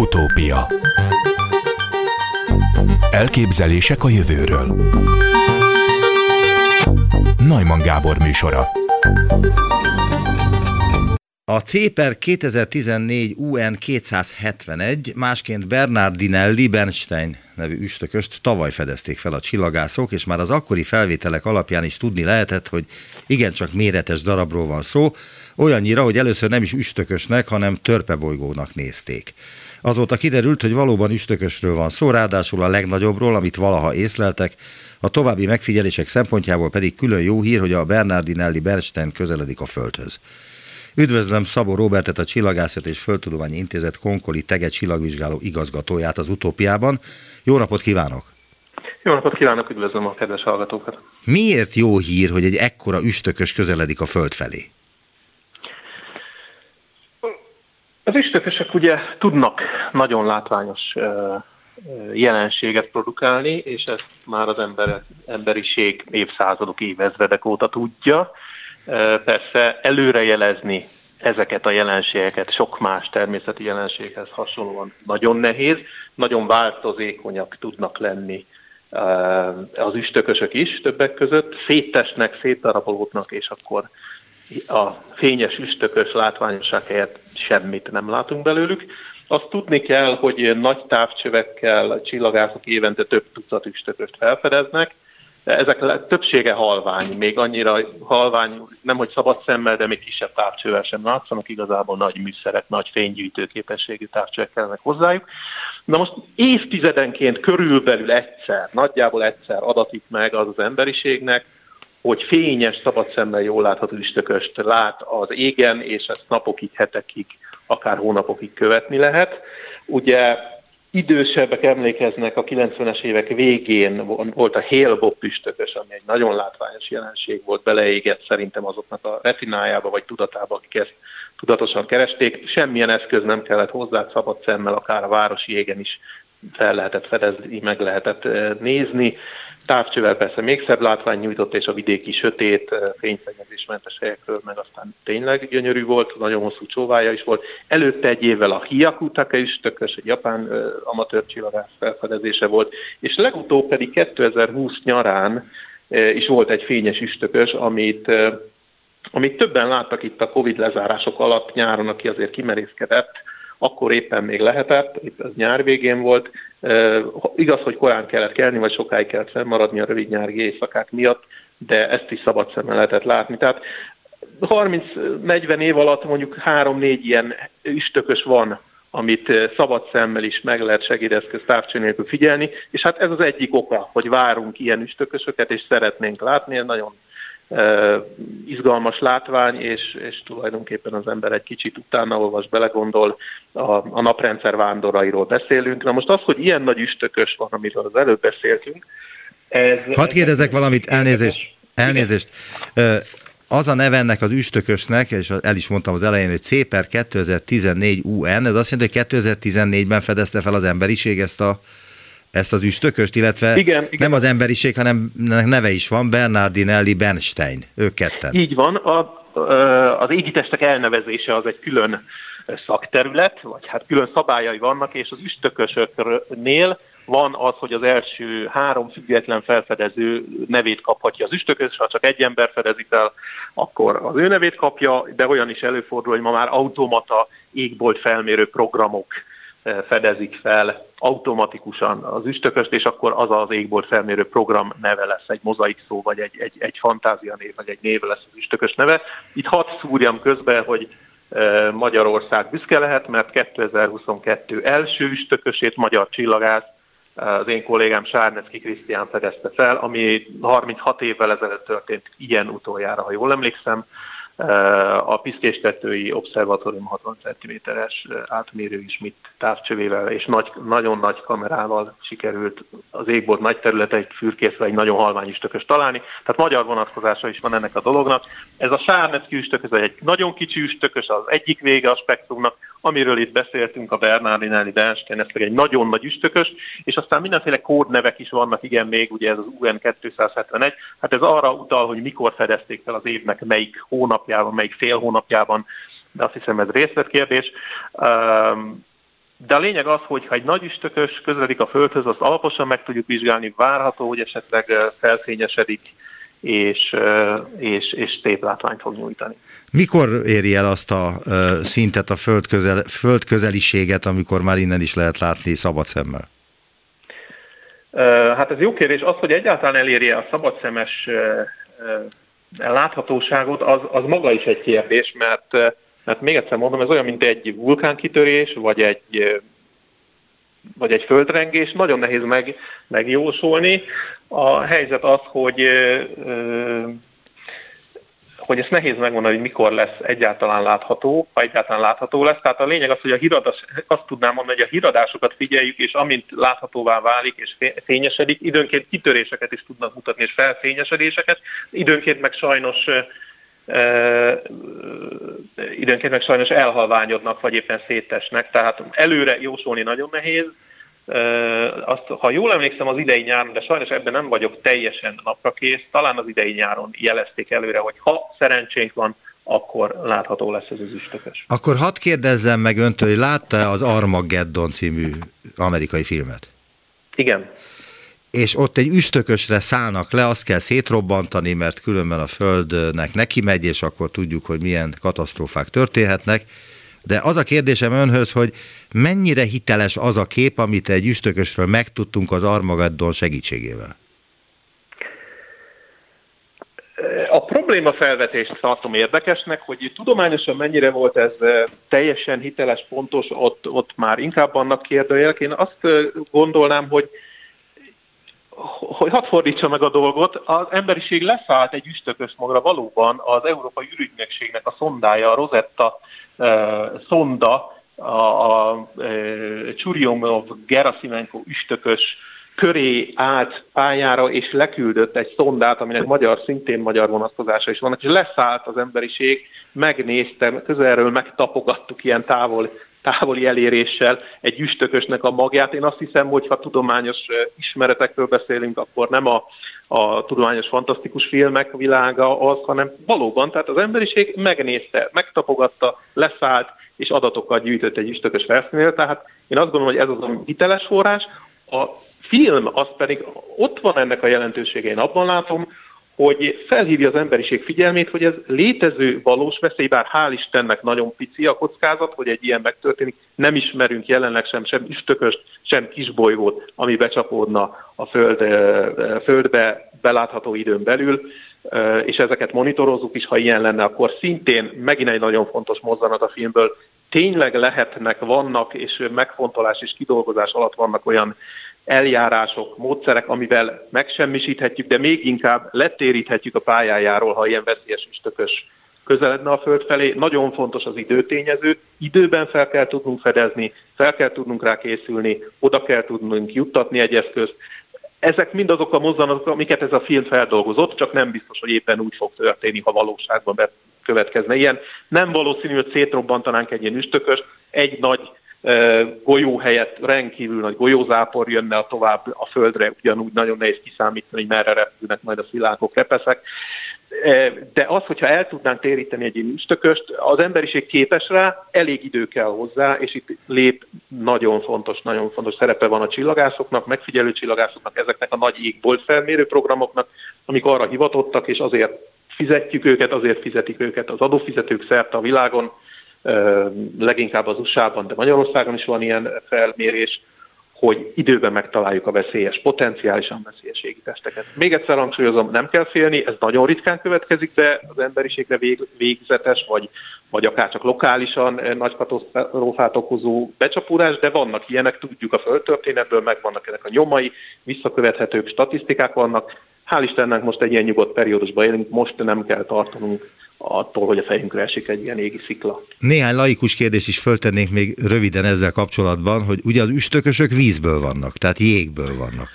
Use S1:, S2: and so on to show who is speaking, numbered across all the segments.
S1: Utópia. Elképzelések a jövőről. Najman Gábor műsora.
S2: A CEPER 2014 UN 271, másként Bernardinelli Bernstein nevű üstököst tavaly fedezték fel a csillagászok, és már az akkori felvételek alapján is tudni lehetett, hogy igencsak méretes darabról van szó, olyannyira, hogy először nem is üstökösnek, hanem törpebolygónak nézték. Azóta kiderült, hogy valóban üstökösről van szó, ráadásul a legnagyobbról, amit valaha észleltek, a további megfigyelések szempontjából pedig külön jó hír, hogy a Bernardinelli Bernstein közeledik a Földhöz. Üdvözlöm Szabó Robertet, a Csillagászat és Földtudományi Intézet Konkoli Tege csillagvizsgáló igazgatóját az utópiában. Jó napot kívánok!
S3: Jó napot kívánok, üdvözlöm a kedves hallgatókat!
S2: Miért jó hír, hogy egy ekkora üstökös közeledik a Föld felé?
S3: Az üstökösök ugye tudnak nagyon látványos jelenséget produkálni, és ezt már az ember, emberiség évszázadok, évezredek óta tudja. Persze előrejelezni ezeket a jelenségeket sok más természeti jelenséghez hasonlóan nagyon nehéz, nagyon változékonyak tudnak lenni az üstökösök is többek között, széttesnek, szétdarabolódnak, és akkor a fényes üstökös látványosság helyett semmit nem látunk belőlük. Azt tudni kell, hogy nagy távcsövekkel a csillagászok évente több tucat üstököst felfedeznek, ezek többsége halvány, még annyira halvány, nem hogy szabad szemmel, de még kisebb távcsővel sem látszanak, igazából nagy műszerek, nagy fénygyűjtő képességű távcsövek kellene hozzájuk. Na most évtizedenként körülbelül egyszer, nagyjából egyszer adatik meg az az emberiségnek, hogy fényes, szabad szemmel jól látható üstököst lát az égen, és ezt napokig, hetekig, akár hónapokig követni lehet. Ugye idősebbek emlékeznek, a 90-es évek végén volt a Hale-Bob püstökös, ami egy nagyon látványos jelenség volt, beleégett szerintem azoknak a retinájába vagy tudatába, akik ezt tudatosan keresték. Semmilyen eszköz nem kellett hozzá, szabad szemmel, akár a városi égen is fel lehetett fedezni, meg lehetett eh, nézni. Távcsővel persze még szebb látvány nyújtott, és a vidéki sötét, fényszennyezésmentes helyekről meg aztán tényleg gyönyörű volt, nagyon hosszú csóvája is volt. Előtte egy évvel a Hyakutake is tökös, egy japán amatőr csillagász felfedezése volt, és legutóbb pedig 2020 nyarán is volt egy fényes üstökös, amit amit többen láttak itt a Covid lezárások alatt nyáron, aki azért kimerészkedett, akkor éppen még lehetett, itt az nyár végén volt. Igaz, hogy korán kellett kelni, vagy sokáig kellett fennmaradni a rövid nyári éjszakák miatt, de ezt is szabad szemmel lehetett látni. Tehát 30-40 év alatt mondjuk 3-4 ilyen üstökös van, amit szabad szemmel is meg lehet segédeszköz távcső nélkül figyelni, és hát ez az egyik oka, hogy várunk ilyen üstökösöket, és szeretnénk látni, nagyon izgalmas látvány, és, és tulajdonképpen az ember egy kicsit utána olvas, belegondol, a, a naprendszer vándorairól beszélünk. Na most az, hogy ilyen nagy üstökös van, amiről az előbb beszéltünk, ez...
S2: Hadd kérdezek valamit, elnézést, elnézést. Az a neve ennek az üstökösnek, és el is mondtam az elején, hogy CPER 2014 UN, ez azt jelenti, hogy 2014-ben fedezte fel az emberiség ezt a ezt az üstököst, illetve igen, igen. nem az emberiség, hanem neve is van, Bernardinelli Bernstein, ők ketten.
S3: Így van, a, az égitestek elnevezése az egy külön szakterület, vagy hát külön szabályai vannak, és az üstökösöknél van az, hogy az első három független felfedező nevét kaphatja az üstökös, ha csak egy ember fedezik el, akkor az ő nevét kapja, de olyan is előfordul, hogy ma már automata égbolt felmérő programok fedezik fel automatikusan az üstököst, és akkor az az égbolt felmérő program neve lesz, egy mozaik szó, vagy egy, egy, egy fantázia név, vagy egy név lesz az üstökös neve. Itt hadd szúrjam közben, hogy Magyarország büszke lehet, mert 2022 első üstökösét magyar csillagász az én kollégám Sárnecki Krisztián fedezte fel, ami 36 évvel ezelőtt történt ilyen utoljára, ha jól emlékszem, a piszkéstetői obszervatórium 60 cm-es átmérő ismit távcsövével és nagy, nagyon nagy kamerával sikerült az égbolt nagy területeit fürkészve egy nagyon halvány üstökös találni. Tehát magyar vonatkozása is van ennek a dolognak. Ez a sárnecki üstökös egy nagyon kicsi üstökös, az egyik vége a spektrumnak, amiről itt beszéltünk, a Bernardinelli Bernstein, ez pedig egy nagyon nagy üstökös, és aztán mindenféle kódnevek is vannak, igen, még ugye ez az UN271, hát ez arra utal, hogy mikor fedezték fel az évnek melyik hónapjában, melyik fél hónapjában, de azt hiszem ez részletkérdés. De a lényeg az, hogy ha egy nagy üstökös közeledik a Földhöz, azt alaposan meg tudjuk vizsgálni, várható, hogy esetleg felfényesedik, és, és, és szép látványt fog nyújtani.
S2: Mikor éri el azt a szintet, a föld, közel, föld közeliséget, amikor már innen is lehet látni szabad szemmel?
S3: Hát ez jó kérdés. Az, hogy egyáltalán elérje a szabadszemes láthatóságot, az, az maga is egy kérdés, mert, mert még egyszer mondom, ez olyan, mint egy vulkánkitörés, vagy egy vagy egy földrengés, nagyon nehéz meg, megjósolni. A helyzet az, hogy hogy ezt nehéz megmondani, hogy mikor lesz egyáltalán látható, ha egyáltalán látható lesz. Tehát a lényeg az, hogy a híradás, azt tudnám mondani, hogy a híradásokat figyeljük, és amint láthatóvá válik és fényesedik, időnként kitöréseket is tudnak mutatni, és felfényesedéseket, időnként meg sajnos időnként meg sajnos elhalványodnak, vagy éppen szétesnek, tehát előre jósolni nagyon nehéz, azt, ha jól emlékszem az idei nyáron, de sajnos ebben nem vagyok teljesen naprakész, talán az idei nyáron jelezték előre, hogy ha szerencsénk van, akkor látható lesz ez az üstökös.
S2: Akkor hadd kérdezzem meg öntől, hogy látta az Armageddon című amerikai filmet?
S3: Igen.
S2: És ott egy üstökösre szállnak le, azt kell szétrobbantani, mert különben a Földnek neki megy, és akkor tudjuk, hogy milyen katasztrófák történhetnek de az a kérdésem önhöz, hogy mennyire hiteles az a kép, amit egy üstökösről megtudtunk az Armageddon segítségével?
S3: A probléma felvetést tartom érdekesnek, hogy tudományosan mennyire volt ez teljesen hiteles, pontos, ott, ott már inkább vannak kérdőjelek. Én azt gondolnám, hogy hogy hadd fordítsa meg a dolgot, az emberiség leszállt egy üstökös magra valóban az Európai Ürügynökségnek a szondája, a Rosetta szonda a, a Churyumov Gerasimenko üstökös köré állt pályára, és leküldött egy szondát, aminek magyar, szintén magyar vonatkozása is vannak, és leszállt az emberiség, megnéztem, közelről megtapogattuk ilyen távol, távoli eléréssel egy üstökösnek a magját. Én azt hiszem, hogy ha tudományos ismeretekről beszélünk, akkor nem a, a tudományos fantasztikus filmek világa az, hanem valóban, tehát az emberiség megnézte, megtapogatta, leszállt, és adatokat gyűjtött egy üstökös felszínél, tehát én azt gondolom, hogy ez az a hiteles forrás. A film az pedig ott van ennek a jelentősége, én abban látom, hogy felhívja az emberiség figyelmét, hogy ez létező valós veszély, bár hál' Istennek nagyon pici a kockázat, hogy egy ilyen megtörténik. Nem ismerünk jelenleg sem, sem üstököst, sem kisbolygót, ami becsapódna a föld, földbe belátható időn belül, és ezeket monitorozzuk is, ha ilyen lenne, akkor szintén megint egy nagyon fontos mozzanat a filmből, tényleg lehetnek, vannak, és megfontolás és kidolgozás alatt vannak olyan eljárások, módszerek, amivel megsemmisíthetjük, de még inkább letéríthetjük a pályájáról, ha ilyen veszélyes üstökös közeledne a Föld felé. Nagyon fontos az időtényező, időben fel kell tudnunk fedezni, fel kell tudnunk rá készülni, oda kell tudnunk juttatni egy eszközt. Ezek mind azok a mozzanatok, amiket ez a film feldolgozott, csak nem biztos, hogy éppen úgy fog történni, ha valóságban következne ilyen. Nem valószínű, hogy szétrobbantanánk egy ilyen üstököst, egy nagy golyó helyett rendkívül nagy golyózápor jönne a tovább a földre, ugyanúgy nagyon nehéz kiszámítani, hogy merre repülnek majd a szilánkok, repeszek. De az, hogyha el tudnánk téríteni egy üstököst, az emberiség képes rá, elég idő kell hozzá, és itt lép nagyon fontos, nagyon fontos szerepe van a csillagászoknak, megfigyelő csillagászoknak, ezeknek a nagy égbolt felmérő programoknak, amik arra hivatottak, és azért fizetjük őket, azért fizetik őket az adófizetők szerte a világon, leginkább az USA-ban, de Magyarországon is van ilyen felmérés, hogy időben megtaláljuk a veszélyes, potenciálisan veszélyes égitesteket. Még egyszer hangsúlyozom, nem kell félni, ez nagyon ritkán következik be az emberiségre vég, végzetes, vagy, vagy akár csak lokálisan nagy katasztrófát okozó becsapódás, de vannak ilyenek, tudjuk a földtörténetből, meg vannak ennek a nyomai, visszakövethetők statisztikák vannak. Hál' Istennek most egy ilyen nyugodt periódusban élünk, most nem kell tartanunk attól, hogy a fejünkre esik egy ilyen égi szikla.
S2: Néhány laikus kérdés is föltennék még röviden ezzel kapcsolatban, hogy ugye az üstökösök vízből vannak, tehát jégből vannak.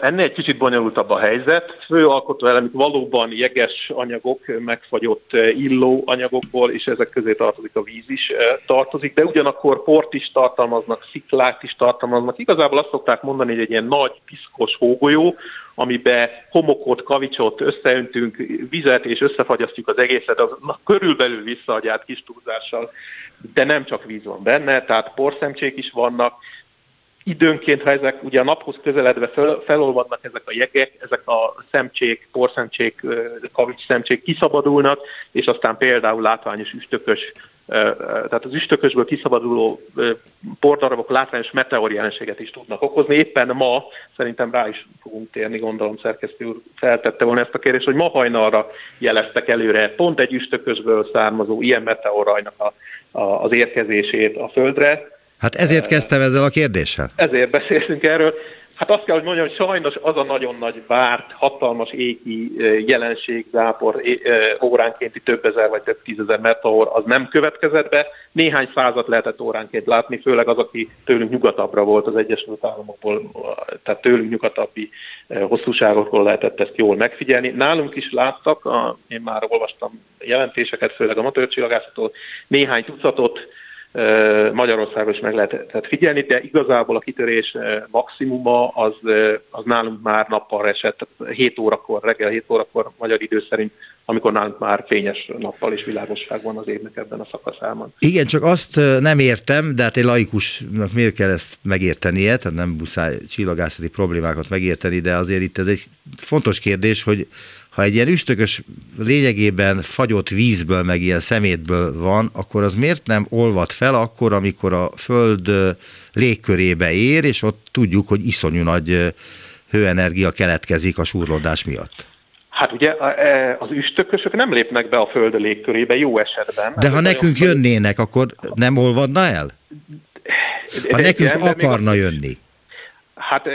S3: Ennél egy kicsit bonyolultabb a helyzet. Fő alkotóelemük valóban jeges anyagok, megfagyott illó anyagokból, és ezek közé tartozik a víz is tartozik, de ugyanakkor port is tartalmaznak, sziklát is tartalmaznak. Igazából azt szokták mondani, hogy egy ilyen nagy, piszkos hógolyó, amibe homokot, kavicsot összeöntünk, vizet és összefagyasztjuk az egészet, az na, körülbelül visszaadját kis túlzással de nem csak víz van benne, tehát porszemcsék is vannak, időnként, ha ezek ugye a naphoz közeledve fel, felolvadnak ezek a jegek, ezek a szemcsék, porszemcsék, kavics szemcsék kiszabadulnak, és aztán például látványos üstökös, tehát az üstökösből kiszabaduló pordarabok látványos meteorjelenséget is tudnak okozni. Éppen ma, szerintem rá is fogunk térni, gondolom szerkesztő úr feltette volna ezt a kérdést, hogy ma hajnalra jeleztek előre pont egy üstökösből származó ilyen meteorajnak a, a, az érkezését a Földre,
S2: Hát ezért kezdtem ezzel a kérdéssel.
S3: Ezért beszéltünk erről. Hát azt kell, hogy mondjam, hogy sajnos az a nagyon nagy várt, hatalmas éki jelenség, zápor, óránkénti több ezer vagy több tízezer meteor, az nem következett be. Néhány százat lehetett óránként látni, főleg az, aki tőlünk nyugatabbra volt az Egyesült Államokból, tehát tőlünk nyugatabbi hosszúságokról lehetett ezt jól megfigyelni. Nálunk is láttak, a, én már olvastam jelentéseket, főleg a matőrcsillagászatól, néhány tucatot, Magyarországon is meg lehetett figyelni, de igazából a kitörés maximuma az, az nálunk már nappal esett, 7 órakor, reggel 7 órakor magyar idő szerint, amikor nálunk már fényes nappal és világosság van az évnek ebben a szakaszában.
S2: Igen, csak azt nem értem, de hát egy laikusnak miért kell ezt megértenie, tehát nem buszáj csillagászati problémákat megérteni, de azért itt ez egy fontos kérdés, hogy ha egy ilyen üstökös lényegében fagyott vízből, meg ilyen szemétből van, akkor az miért nem olvad fel akkor, amikor a Föld légkörébe ér, és ott tudjuk, hogy iszonyú nagy hőenergia keletkezik a súrlódás miatt?
S3: Hát ugye e, az üstökösök nem lépnek be a Föld légkörébe jó esetben.
S2: De ha nekünk jönnének, akkor nem olvadna el? Ha nekünk akarna jönni.
S3: Hát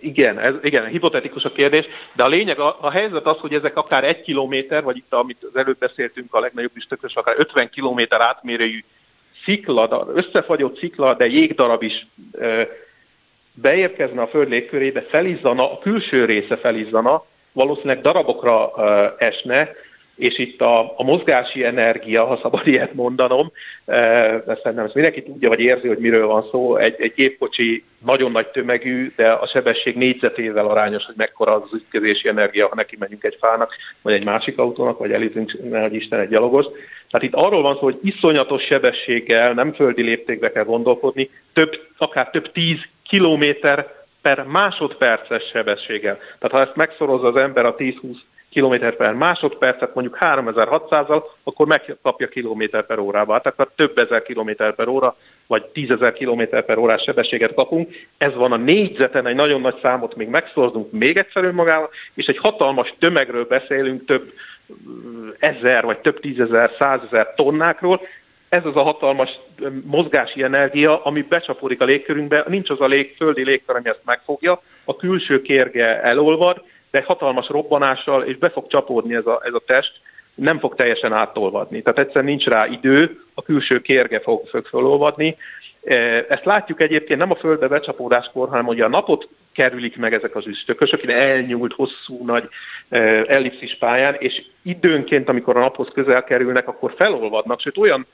S3: igen, ez, igen, hipotetikus a kérdés, de a lényeg, a, a helyzet az, hogy ezek akár egy kilométer, vagy itt, amit az előbb beszéltünk, a legnagyobb üstökös, akár 50 kilométer átmérőjű szikla, összefagyott szikla, de jégdarab is e, beérkezne a föld légkörébe, felizzana, a külső része felizzana, valószínűleg darabokra e, esne, és itt a, a mozgási energia, ha szabad ilyet mondanom, ezt szerintem ezt mindenki tudja, vagy érzi, hogy miről van szó, egy, egy gépkocsi nagyon nagy tömegű, de a sebesség négyzetével arányos, hogy mekkora az ütkezési energia, ha neki megyünk egy fának, vagy egy másik autónak, vagy elítünk, hogy Isten egy gyalogos. Tehát itt arról van szó, hogy iszonyatos sebességgel, nem földi léptékbe kell gondolkodni, több, akár több tíz kilométer per másodperces sebességgel. Tehát ha ezt megszorozza az ember a 10-20 km per másodpercet, mondjuk 3600-al, akkor megkapja kilométer per órába. Hát akkor több ezer kilométer per óra, vagy tízezer kilométer per órás sebességet kapunk. Ez van a négyzeten, egy nagyon nagy számot még megszorzunk még egyszer önmagával, és egy hatalmas tömegről beszélünk, több ezer, vagy több tízezer, százezer tonnákról, ez az a hatalmas mozgási energia, ami becsapódik a légkörünkbe, nincs az a lég, földi légkör, ami ezt megfogja, a külső kérge elolvad, de egy hatalmas robbanással, és be fog csapódni ez a, ez a test, nem fog teljesen átolvadni. Tehát egyszerűen nincs rá idő, a külső kérge fog, fog felolvadni. E, ezt látjuk egyébként nem a földbe becsapódáskor, hanem hogy a napot kerülik meg ezek az üstökösök, ide elnyúlt, hosszú, nagy e, ellipszis pályán, és időnként, amikor a naphoz közel kerülnek, akkor felolvadnak, sőt olyan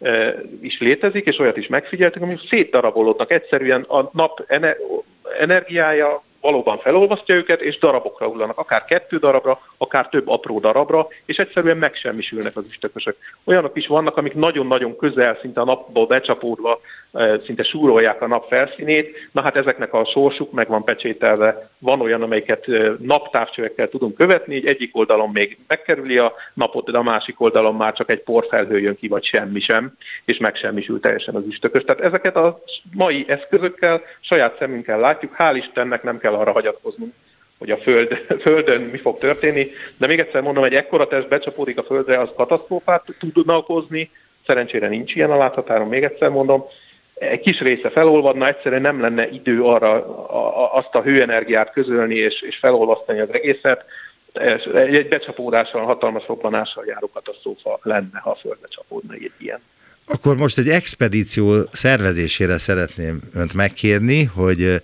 S3: e, is létezik, és olyat is megfigyeltünk, amikor szétdarabolódnak. Egyszerűen a nap energiája valóban felolvasztja őket, és darabokra hullanak, akár kettő darabra, akár több apró darabra, és egyszerűen megsemmisülnek az üstökösök. Olyanok is vannak, amik nagyon-nagyon közel, szinte a napból becsapódva, e, szinte súrolják a nap felszínét. Na hát ezeknek a sorsuk meg van pecsételve. Van olyan, amelyiket e, naptávcsövekkel tudunk követni, így egyik oldalon még megkerüli a napot, de a másik oldalon már csak egy porfelhő jön ki, vagy semmi sem, és megsemmisül teljesen az üstökös. Tehát ezeket a mai eszközökkel, saját szemünkkel látjuk, hál' Istennek nem kell arra hagyatkoznunk, hogy a föld, Földön mi fog történni. De még egyszer mondom, egy ekkora test becsapódik a Földre, az katasztrófát tudna okozni. Szerencsére nincs ilyen a láthatáron, még egyszer mondom. Egy kis része felolvadna, egyszerűen nem lenne idő arra azt a hőenergiát közölni és, és felolvasztani az egészet. Egy, egy becsapódással, hatalmas robbanással járó katasztrófa lenne, ha a Földbe csapódna egy ilyen.
S2: Akkor most egy expedíció szervezésére szeretném önt megkérni, hogy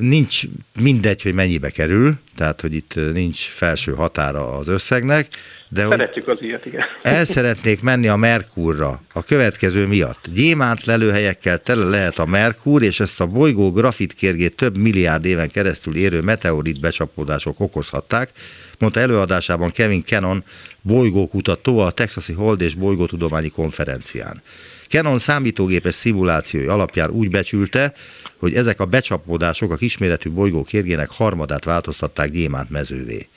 S2: nincs mindegy, hogy mennyibe kerül, tehát hogy itt nincs felső határa az összegnek, de
S3: Szeretjük az ilyet, igen.
S2: El szeretnék menni a Merkurra a következő miatt. Gyémánt lelőhelyekkel tele lehet a Merkur, és ezt a bolygó grafitkérgét több milliárd éven keresztül érő meteorit becsapódások okozhatták, mondta előadásában Kevin Cannon bolygókutató a Texasi Hold és Bolygótudományi Konferencián. Canon számítógépes szimulációi alapján úgy becsülte, hogy ezek a becsapódások a kisméretű bolygó kérgének harmadát változtatták gyémánt mezővé.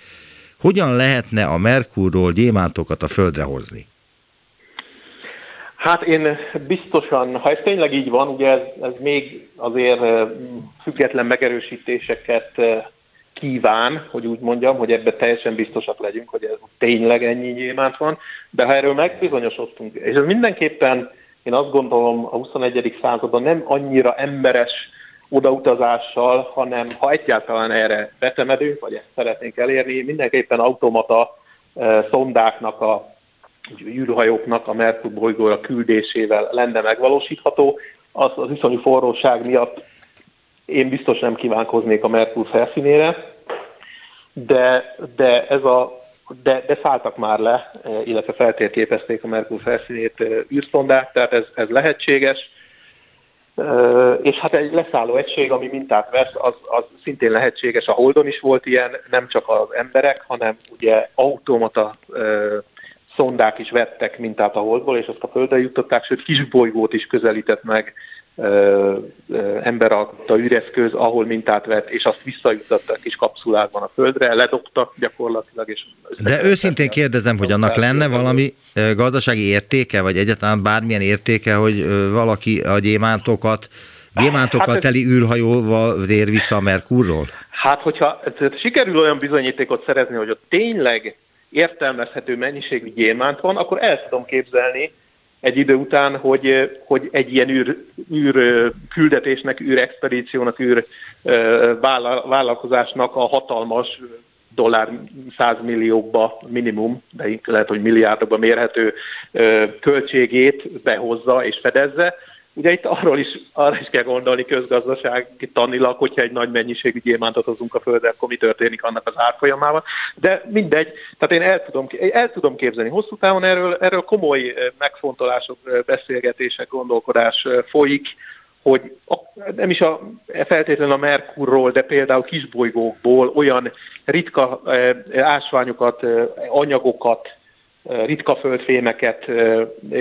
S2: Hogyan lehetne a Merkurról gyémántokat a Földre hozni?
S3: Hát én biztosan, ha ez tényleg így van, ugye ez, ez még azért független megerősítéseket kíván, hogy úgy mondjam, hogy ebbe teljesen biztosak legyünk, hogy ez tényleg ennyi gyémánt van, de ha erről megbizonyosodtunk, és ez mindenképpen én azt gondolom a 21. században nem annyira emberes odautazással, hanem ha egyáltalán erre betemedünk, vagy ezt szeretnénk elérni, mindenképpen automata e, szondáknak, a űrhajóknak a Merkur bolygóra küldésével lenne megvalósítható. Az, az iszonyú forróság miatt én biztos nem kívánkoznék a Merkur felszínére, de, de ez a de, de szálltak már le, e, illetve feltérképezték a Merkur felszínét űrszondák, tehát ez, ez lehetséges. E, és hát egy leszálló egység, ami mintát vesz, az, az szintén lehetséges. A Holdon is volt ilyen, nem csak az emberek, hanem ugye automata szondák is vettek mintát a Holdból, és azt a Földre jutották, sőt kisbolygót is közelített meg ember alkotta üreszköz, ahol mintát vett, és azt visszajutottak kis kapszulákban a földre, ledobtak gyakorlatilag. És
S2: De őszintén kérdezem, hogy annak lenne valami gazdasági értéke, vagy egyáltalán bármilyen értéke, hogy valaki a gyémántokat, gyémántokkal hát teli űrhajóval vér vissza a Merkurról?
S3: Hát, hogyha sikerül olyan bizonyítékot szerezni, hogy ott tényleg értelmezhető mennyiségű gyémánt van, akkor el tudom képzelni, egy idő után, hogy, hogy egy ilyen űr, űr küldetésnek, űr expedíciónak, űr vállalkozásnak a hatalmas dollár százmilliókba minimum, de lehet, hogy milliárdokba mérhető költségét behozza és fedezze, Ugye itt arról is, arra is kell gondolni közgazdasági tanilag, hogyha egy nagy mennyiségű gyémántot hozunk a Földre, akkor mi történik annak az árfolyamával. De mindegy, tehát én el tudom, el tudom képzelni. Hosszú távon erről, erről komoly megfontolások, beszélgetések, gondolkodás folyik, hogy a, nem is a, feltétlenül a Merkurról, de például kisbolygókból olyan ritka ásványokat, anyagokat ritka földfémeket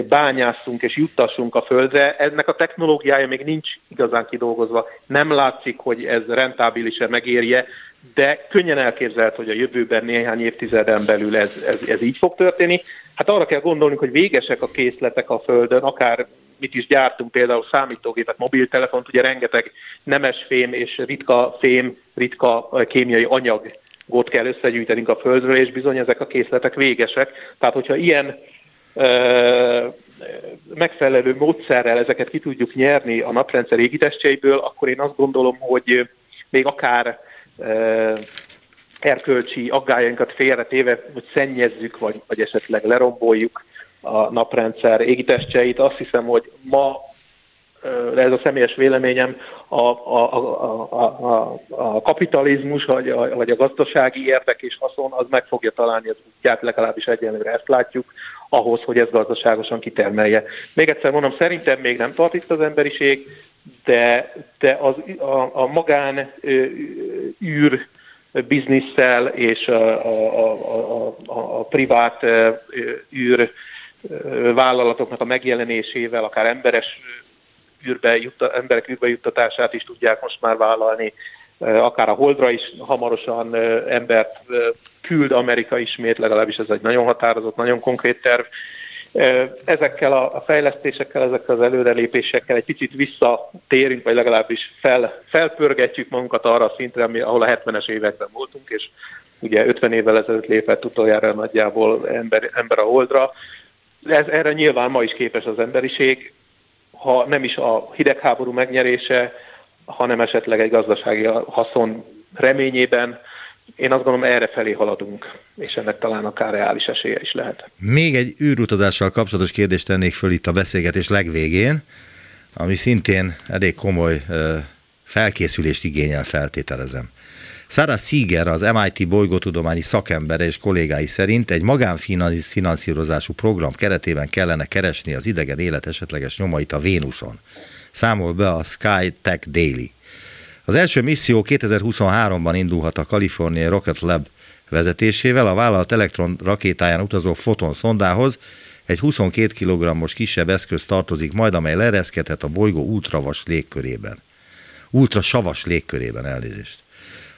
S3: bányásszunk és juttassunk a földre. Ennek a technológiája még nincs igazán kidolgozva. Nem látszik, hogy ez rentábilis-e megérje, de könnyen elképzelhet, hogy a jövőben néhány évtizeden belül ez, ez, ez így fog történni. Hát arra kell gondolnunk, hogy végesek a készletek a Földön, akár mit is gyártunk, például számítógépet, mobiltelefont, ugye rengeteg nemes fém és ritka fém, ritka kémiai anyag gót kell összegyűjtenünk a Földről, és bizony ezek a készletek végesek. Tehát, hogyha ilyen ö, megfelelő módszerrel ezeket ki tudjuk nyerni a naprendszer égitestjeiből, akkor én azt gondolom, hogy még akár ö, erkölcsi aggájainkat félretéve, hogy szennyezzük, vagy, vagy esetleg leromboljuk a naprendszer égitestjeit. Azt hiszem, hogy ma de ez a személyes véleményem, a, a, a, a, a kapitalizmus, vagy a, vagy a gazdasági érdek és haszon, az meg fogja találni az útját, legalábbis egyenlőre ezt látjuk, ahhoz, hogy ez gazdaságosan kitermelje. Még egyszer mondom, szerintem még nem tart itt az emberiség, de, de az, a, a magán űr bizniszsel és a, a, a, a, a privát űr vállalatoknak a megjelenésével, akár emberes űrbe jutta, emberek űrbe juttatását is tudják most már vállalni, akár a Holdra is hamarosan embert küld Amerika ismét, legalábbis ez egy nagyon határozott, nagyon konkrét terv. Ezekkel a fejlesztésekkel, ezekkel az előrelépésekkel egy picit visszatérünk, vagy legalábbis fel, felpörgetjük magunkat arra a szintre, ahol a 70-es években voltunk, és ugye 50 évvel ezelőtt lépett utoljára nagyjából ember, ember a Holdra. Ez, erre nyilván ma is képes az emberiség, ha nem is a hidegháború megnyerése, hanem esetleg egy gazdasági haszon reményében, én azt gondolom erre felé haladunk, és ennek talán akár reális esélye is lehet.
S2: Még egy űrutazással kapcsolatos kérdést tennék föl itt a beszélgetés legvégén, ami szintén elég komoly felkészülést igényel, feltételezem. Sarah Seeger, az MIT bolygótudományi szakembere és kollégái szerint egy magánfinanszírozású program keretében kellene keresni az idegen élet esetleges nyomait a Vénuszon. Számol be a Sky Tech Daily. Az első misszió 2023-ban indulhat a California Rocket Lab vezetésével, a vállalat elektron rakétáján utazó foton szondához egy 22 kg-os kisebb eszköz tartozik majd, amely lereszkedhet a bolygó ultravas légkörében. Ultra savas légkörében elnézést.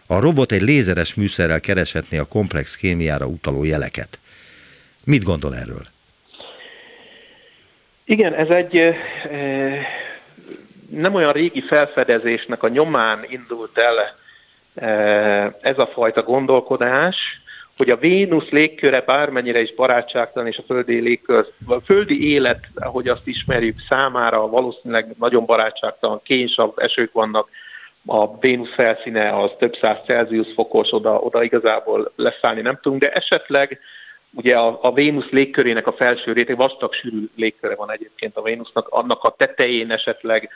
S2: A robot egy lézeres műszerrel kereshetné a komplex kémiára utaló jeleket. Mit gondol erről?
S3: Igen, ez egy nem olyan régi felfedezésnek a nyomán indult el ez a fajta gondolkodás, hogy a Vénusz légköre bármennyire is barátságtalan, és a földi légkör, a földi élet, ahogy azt ismerjük, számára valószínűleg nagyon barátságtalan, kénysabb esők vannak, a Vénusz felszíne az több száz Celsius fokos, oda, oda igazából leszállni nem tudunk, de esetleg ugye a, a Vénusz légkörének a felső réteg, vastag sűrű légköre van egyébként a Vénusznak, annak a tetején esetleg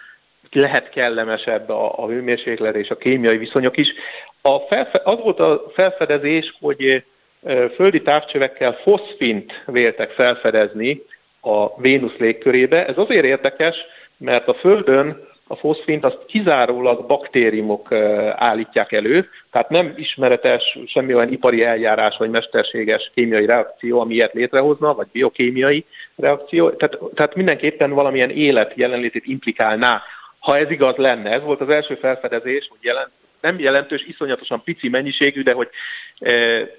S3: lehet kellemesebb a, a hőmérséklet és a kémiai viszonyok is. A felfe, az volt a felfedezés, hogy földi távcsövekkel foszfint véltek felfedezni a Vénusz légkörébe. Ez azért érdekes, mert a Földön a foszfint azt kizárólag baktériumok állítják elő, tehát nem ismeretes semmi olyan ipari eljárás vagy mesterséges kémiai reakció, ami ilyet létrehozna, vagy biokémiai reakció. Tehát, tehát mindenképpen valamilyen élet jelenlétét implikálná, ha ez igaz lenne. Ez volt az első felfedezés, hogy jelent, nem jelentős, iszonyatosan pici mennyiségű, de hogy e,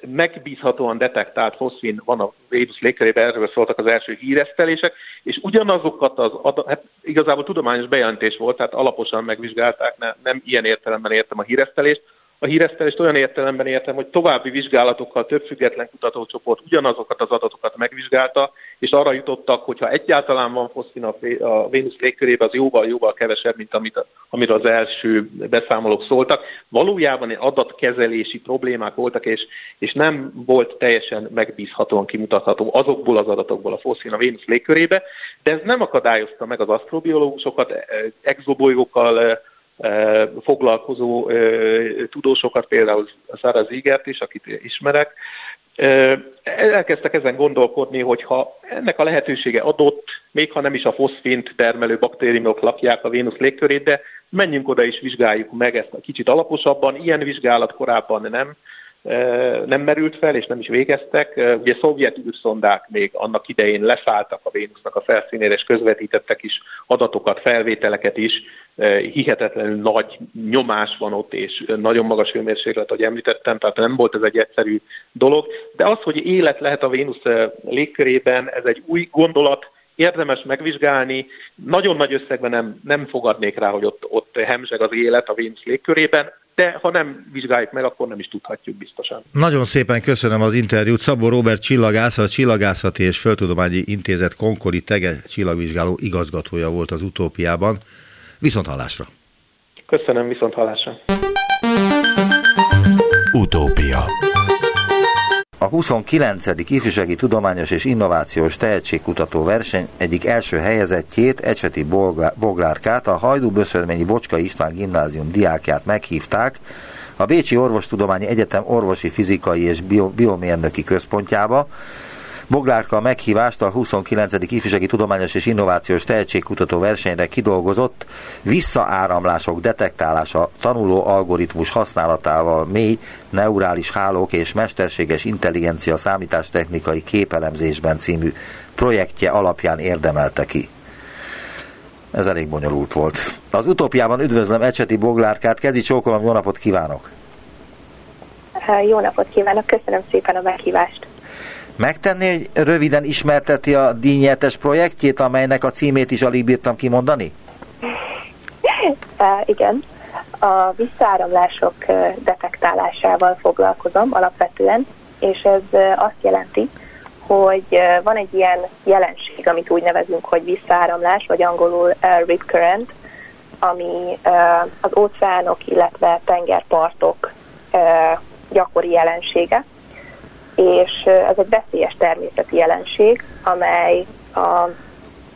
S3: megbízhatóan detektált foszfin van a Vénusz légkörében, erről szóltak az első híresztelések, és ugyanazokat az hát igazából tudományos bejelentés volt, tehát alaposan megvizsgálták, ne, nem ilyen értelemben értem a híresztelést, a híresztelést olyan értelemben értem, hogy további vizsgálatokkal több független kutatócsoport ugyanazokat az adatokat megvizsgálta, és arra jutottak, hogy ha egyáltalán van foszfin a Vénusz légkörében, az jóval-jóval kevesebb, mint amit, amiről az első beszámolók szóltak. Valójában adatkezelési problémák voltak, és, és nem volt teljesen megbízhatóan kimutatható azokból az adatokból a foszfin a Vénusz légkörébe, de ez nem akadályozta meg az asztrobiológusokat, e, exobolygókkal foglalkozó tudósokat, például Szára Zigert is, akit ismerek, elkezdtek ezen gondolkodni, hogy ha ennek a lehetősége adott, még ha nem is a foszfint termelő baktériumok lakják a Vénusz légkörét, de menjünk oda és vizsgáljuk meg ezt a kicsit alaposabban. Ilyen vizsgálat korábban nem nem merült fel, és nem is végeztek. Ugye szovjet űrszondák még annak idején leszálltak a Vénusznak a felszínére, és közvetítettek is adatokat, felvételeket is. Hihetetlenül nagy nyomás van ott, és nagyon magas hőmérséklet, ahogy említettem, tehát nem volt ez egy egyszerű dolog. De az, hogy élet lehet a Vénusz légkörében, ez egy új gondolat, érdemes megvizsgálni. Nagyon nagy összegben nem, nem fogadnék rá, hogy ott, ott hemzseg az élet a Vénusz légkörében de ha nem vizsgáljuk meg, akkor nem is tudhatjuk biztosan.
S2: Nagyon szépen köszönöm az interjút. Szabó Robert csillagász, a Csillagászati és Földtudományi Intézet Konkori Tege csillagvizsgáló igazgatója volt az utópiában. Viszont hallásra!
S3: Köszönöm, viszont hallásra!
S2: A 29. Ifjúsági Tudományos és Innovációs Tehetségkutató verseny egyik első helyezettjét, Ecseti Boglárkát, a Hajdú Böszörményi Bocska István gimnázium diákját meghívták a Bécsi Orvostudományi Egyetem Orvosi Fizikai és Biomérnöki Központjába, Boglárka a meghívást a 29. ifjúsági tudományos és innovációs tehetségkutató versenyre kidolgozott visszaáramlások detektálása tanuló algoritmus használatával mély neurális hálók és mesterséges intelligencia számítástechnikai képelemzésben című projektje alapján érdemelte ki. Ez elég bonyolult volt. Az utópiában üdvözlöm Ecseti Boglárkát, kezi csókolom, jó napot kívánok!
S4: Jó napot kívánok, köszönöm szépen a meghívást!
S2: Megtenni, hogy röviden ismerteti a díjnyertes projektjét, amelynek a címét is alig bírtam kimondani?
S4: Igen. A visszaáramlások detektálásával foglalkozom alapvetően, és ez azt jelenti, hogy van egy ilyen jelenség, amit úgy nevezünk, hogy visszaáramlás, vagy angolul uh, rip current, ami az óceánok, illetve tengerpartok gyakori jelensége és ez egy veszélyes természeti jelenség, amely a,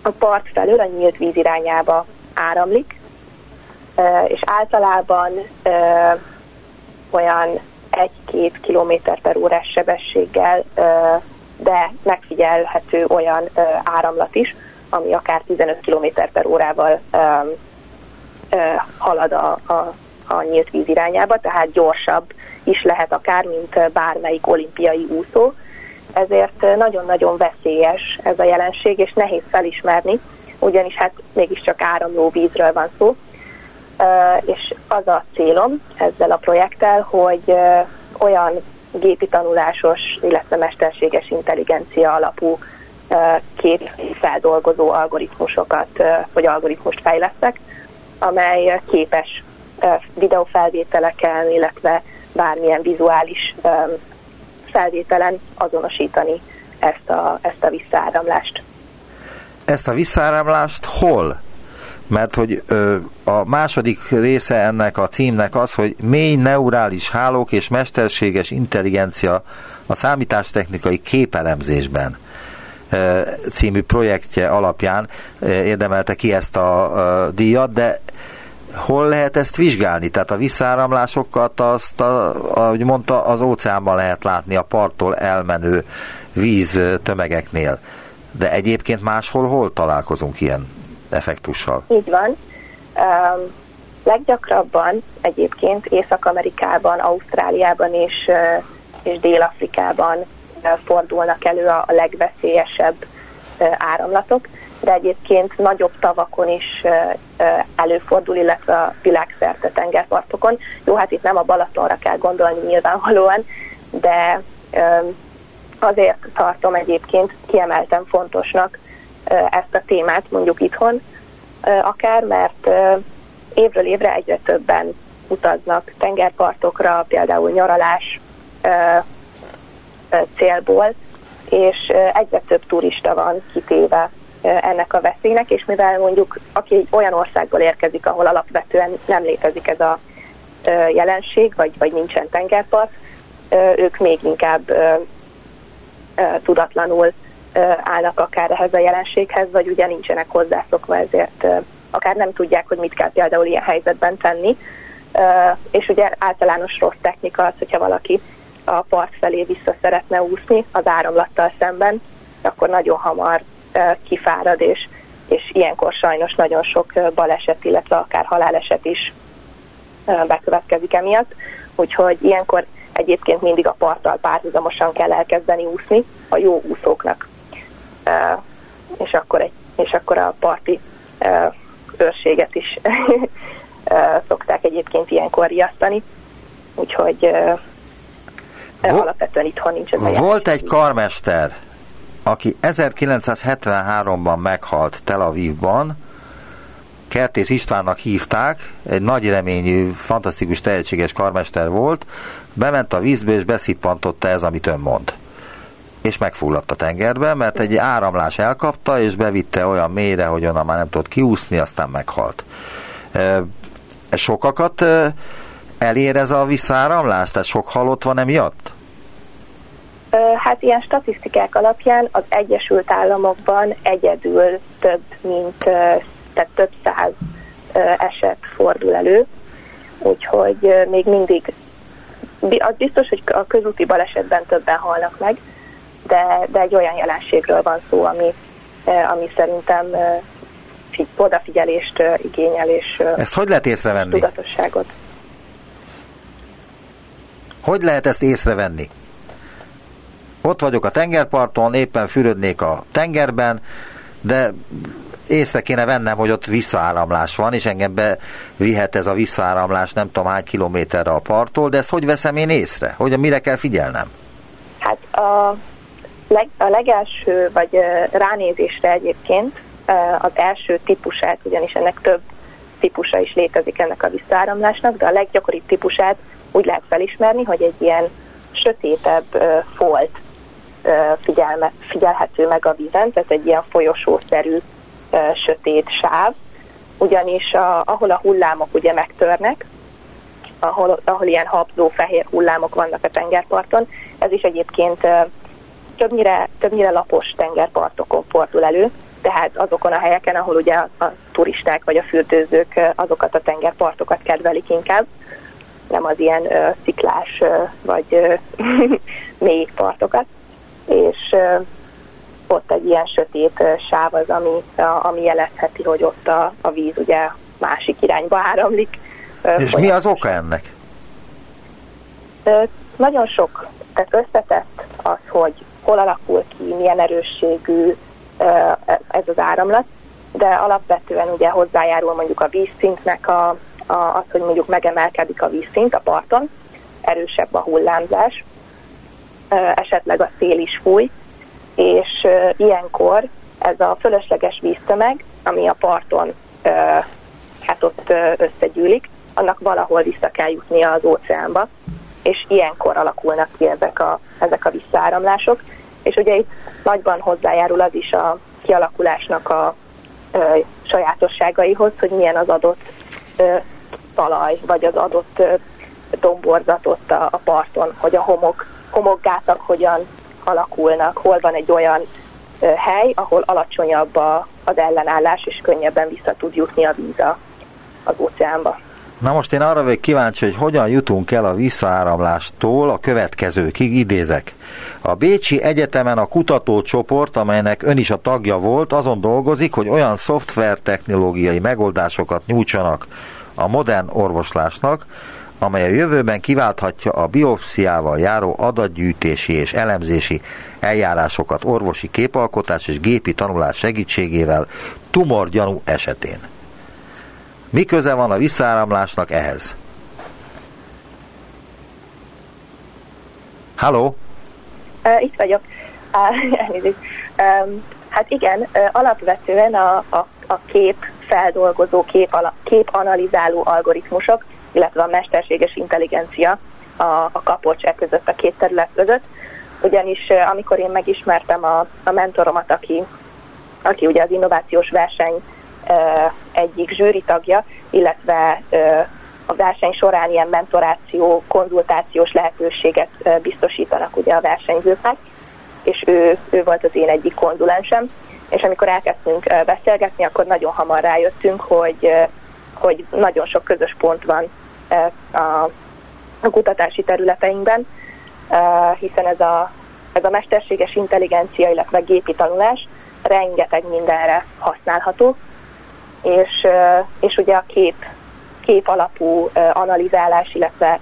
S4: a part felől a nyílt víz irányába áramlik, és általában olyan egy-két kilométer per órás sebességgel, de megfigyelhető olyan áramlat is, ami akár 15 km per órával halad a, a, a nyílt víz irányába, tehát gyorsabb is lehet akár, mint bármelyik olimpiai úszó. Ezért nagyon-nagyon veszélyes ez a jelenség, és nehéz felismerni, ugyanis hát mégiscsak áramló vízről van szó. És az a célom ezzel a projekttel, hogy olyan gépi tanulásos, illetve mesterséges intelligencia alapú képfeldolgozó algoritmusokat, vagy algoritmust fejlesztek, amely képes videófelvételeken, illetve bármilyen vizuális felvételen azonosítani ezt a, ezt a visszaáramlást.
S2: Ezt a visszaáramlást hol? Mert hogy ö, a második része ennek a címnek az, hogy mély neurális hálók és mesterséges intelligencia a számítástechnikai képelemzésben című projektje alapján érdemelte ki ezt a díjat, de hol lehet ezt vizsgálni? Tehát a visszáramlásokat azt, a, ahogy mondta, az óceánban lehet látni a parttól elmenő víz tömegeknél. De egyébként máshol hol találkozunk ilyen effektussal?
S4: Így van. Um, leggyakrabban egyébként Észak-Amerikában, Ausztráliában és, és Dél-Afrikában fordulnak elő a, a legveszélyesebb áramlatok de egyébként nagyobb tavakon is előfordul, illetve a világszerte tengerpartokon. Jó, hát itt nem a Balatonra kell gondolni nyilvánvalóan, de azért tartom egyébként kiemelten fontosnak ezt a témát mondjuk itthon, akár, mert évről évre egyre többen utaznak tengerpartokra, például nyaralás célból, és egyre több turista van kitéve ennek a veszélynek, és mivel mondjuk aki egy olyan országból érkezik, ahol alapvetően nem létezik ez a jelenség, vagy, vagy nincsen tengerpart, ők még inkább tudatlanul állnak akár ehhez a jelenséghez, vagy ugye nincsenek hozzászokva, ezért akár nem tudják, hogy mit kell például ilyen helyzetben tenni. És ugye általános rossz technika az, hogyha valaki a part felé vissza szeretne úszni az áramlattal szemben, akkor nagyon hamar kifárad, és, és ilyenkor sajnos nagyon sok baleset, illetve akár haláleset is bekövetkezik emiatt. Úgyhogy ilyenkor egyébként mindig a parttal párhuzamosan kell elkezdeni úszni a jó úszóknak. És akkor, egy, és akkor a parti őrséget is szokták egyébként ilyenkor riasztani. Úgyhogy Vo- alapvetően itthon nincs ez
S2: Volt egy karmester, aki 1973-ban meghalt Tel Avivban, Kertész Istvánnak hívták, egy nagy reményű, fantasztikus, tehetséges karmester volt, bement a vízbe és beszippantotta ez, amit ön mond. És megfulladt a tengerbe, mert egy áramlás elkapta, és bevitte olyan mélyre, hogy onnan már nem tudott kiúszni, aztán meghalt. Sokakat elér ez a visszaáramlás? Tehát sok halott van emiatt?
S4: Hát ilyen statisztikák alapján az Egyesült Államokban egyedül több mint, tehát több száz eset fordul elő, úgyhogy még mindig az biztos, hogy a közúti balesetben többen halnak meg, de, de egy olyan jelenségről van szó, ami, ami szerintem odafigyelést igényel és
S2: Ezt hogy lehet észrevenni?
S4: tudatosságot.
S2: Hogy lehet ezt észrevenni? Ott vagyok a tengerparton, éppen fürödnék a tengerben, de észre kéne vennem, hogy ott visszaáramlás van, és engem bevihet ez a visszaáramlás nem tudom hány kilométerre a parttól, de ezt hogy veszem én észre? Hogy mire kell figyelnem?
S4: Hát a, leg, a legelső, vagy ránézésre egyébként az első típusát, ugyanis ennek több típusa is létezik ennek a visszaáramlásnak, de a leggyakoribb típusát úgy lehet felismerni, hogy egy ilyen sötétebb folt figyelme, figyelhető meg a vízen, tehát egy ilyen folyosószerű sötét sáv, ugyanis a, ahol a hullámok ugye megtörnek, ahol, ahol ilyen habzó fehér hullámok vannak a tengerparton, ez is egyébként többnyire, többnyire lapos tengerpartokon fordul elő, tehát azokon a helyeken, ahol ugye a, a turisták vagy a fürdőzők azokat a tengerpartokat kedvelik inkább, nem az ilyen ö, sziklás ö, vagy ö, mély partokat, és ott egy ilyen sötét sáv az, ami, ami jelezheti, hogy ott a, a víz ugye másik irányba áramlik.
S2: És mi az oka ennek?
S4: Nagyon sok, tehát összetett az, hogy hol alakul ki, milyen erősségű ez az áramlat, de alapvetően ugye hozzájárul mondjuk a vízszintnek a, a, az, hogy mondjuk megemelkedik a vízszint a parton, erősebb a hullámzás, esetleg a szél is fúj, és ilyenkor ez a fölösleges víztömeg, ami a parton hát ott összegyűlik, annak valahol vissza kell jutnia az óceánba, és ilyenkor alakulnak ki ezek a, ezek a visszaáramlások. És ugye itt nagyban hozzájárul az is a kialakulásnak a ö, sajátosságaihoz, hogy milyen az adott ö, talaj, vagy az adott ö, domborzat ott a, a parton, hogy a homok, homokgátak hogyan alakulnak, hol van egy olyan ö, hely, ahol alacsonyabb a, az ellenállás, és könnyebben vissza tud jutni a víz a, az óceánba.
S2: Na most én arra vagyok kíváncsi, hogy hogyan jutunk el a visszaáramlástól a következőkig, idézek. A Bécsi Egyetemen a kutatócsoport, amelynek ön is a tagja volt, azon dolgozik, hogy olyan szoftvertechnológiai megoldásokat nyújtsanak a modern orvoslásnak, amely a jövőben kiválthatja a biopsziával járó adatgyűjtési és elemzési eljárásokat orvosi képalkotás és gépi tanulás segítségével tumorgyanú esetén. Mi köze van a visszaáramlásnak ehhez? Halló?
S4: Itt vagyok. Hát igen, alapvetően a, a, a kép feldolgozó, kép, ala, kép analizáló algoritmusok, illetve a mesterséges intelligencia a, a kapocs e között, a két terület között. Ugyanis amikor én megismertem a, a mentoromat, aki, aki ugye az innovációs verseny egyik zsűri tagja, illetve a verseny során ilyen mentoráció, konzultációs lehetőséget biztosítanak ugye a versenyzőknek, és ő, ő volt az én egyik konzulensem, és amikor elkezdtünk beszélgetni, akkor nagyon hamar rájöttünk, hogy, hogy nagyon sok közös pont van a, a kutatási területeinkben, hiszen ez a, ez a mesterséges intelligencia, illetve gépi tanulás rengeteg mindenre használható, és, és ugye a kép, kép alapú analizálás, illetve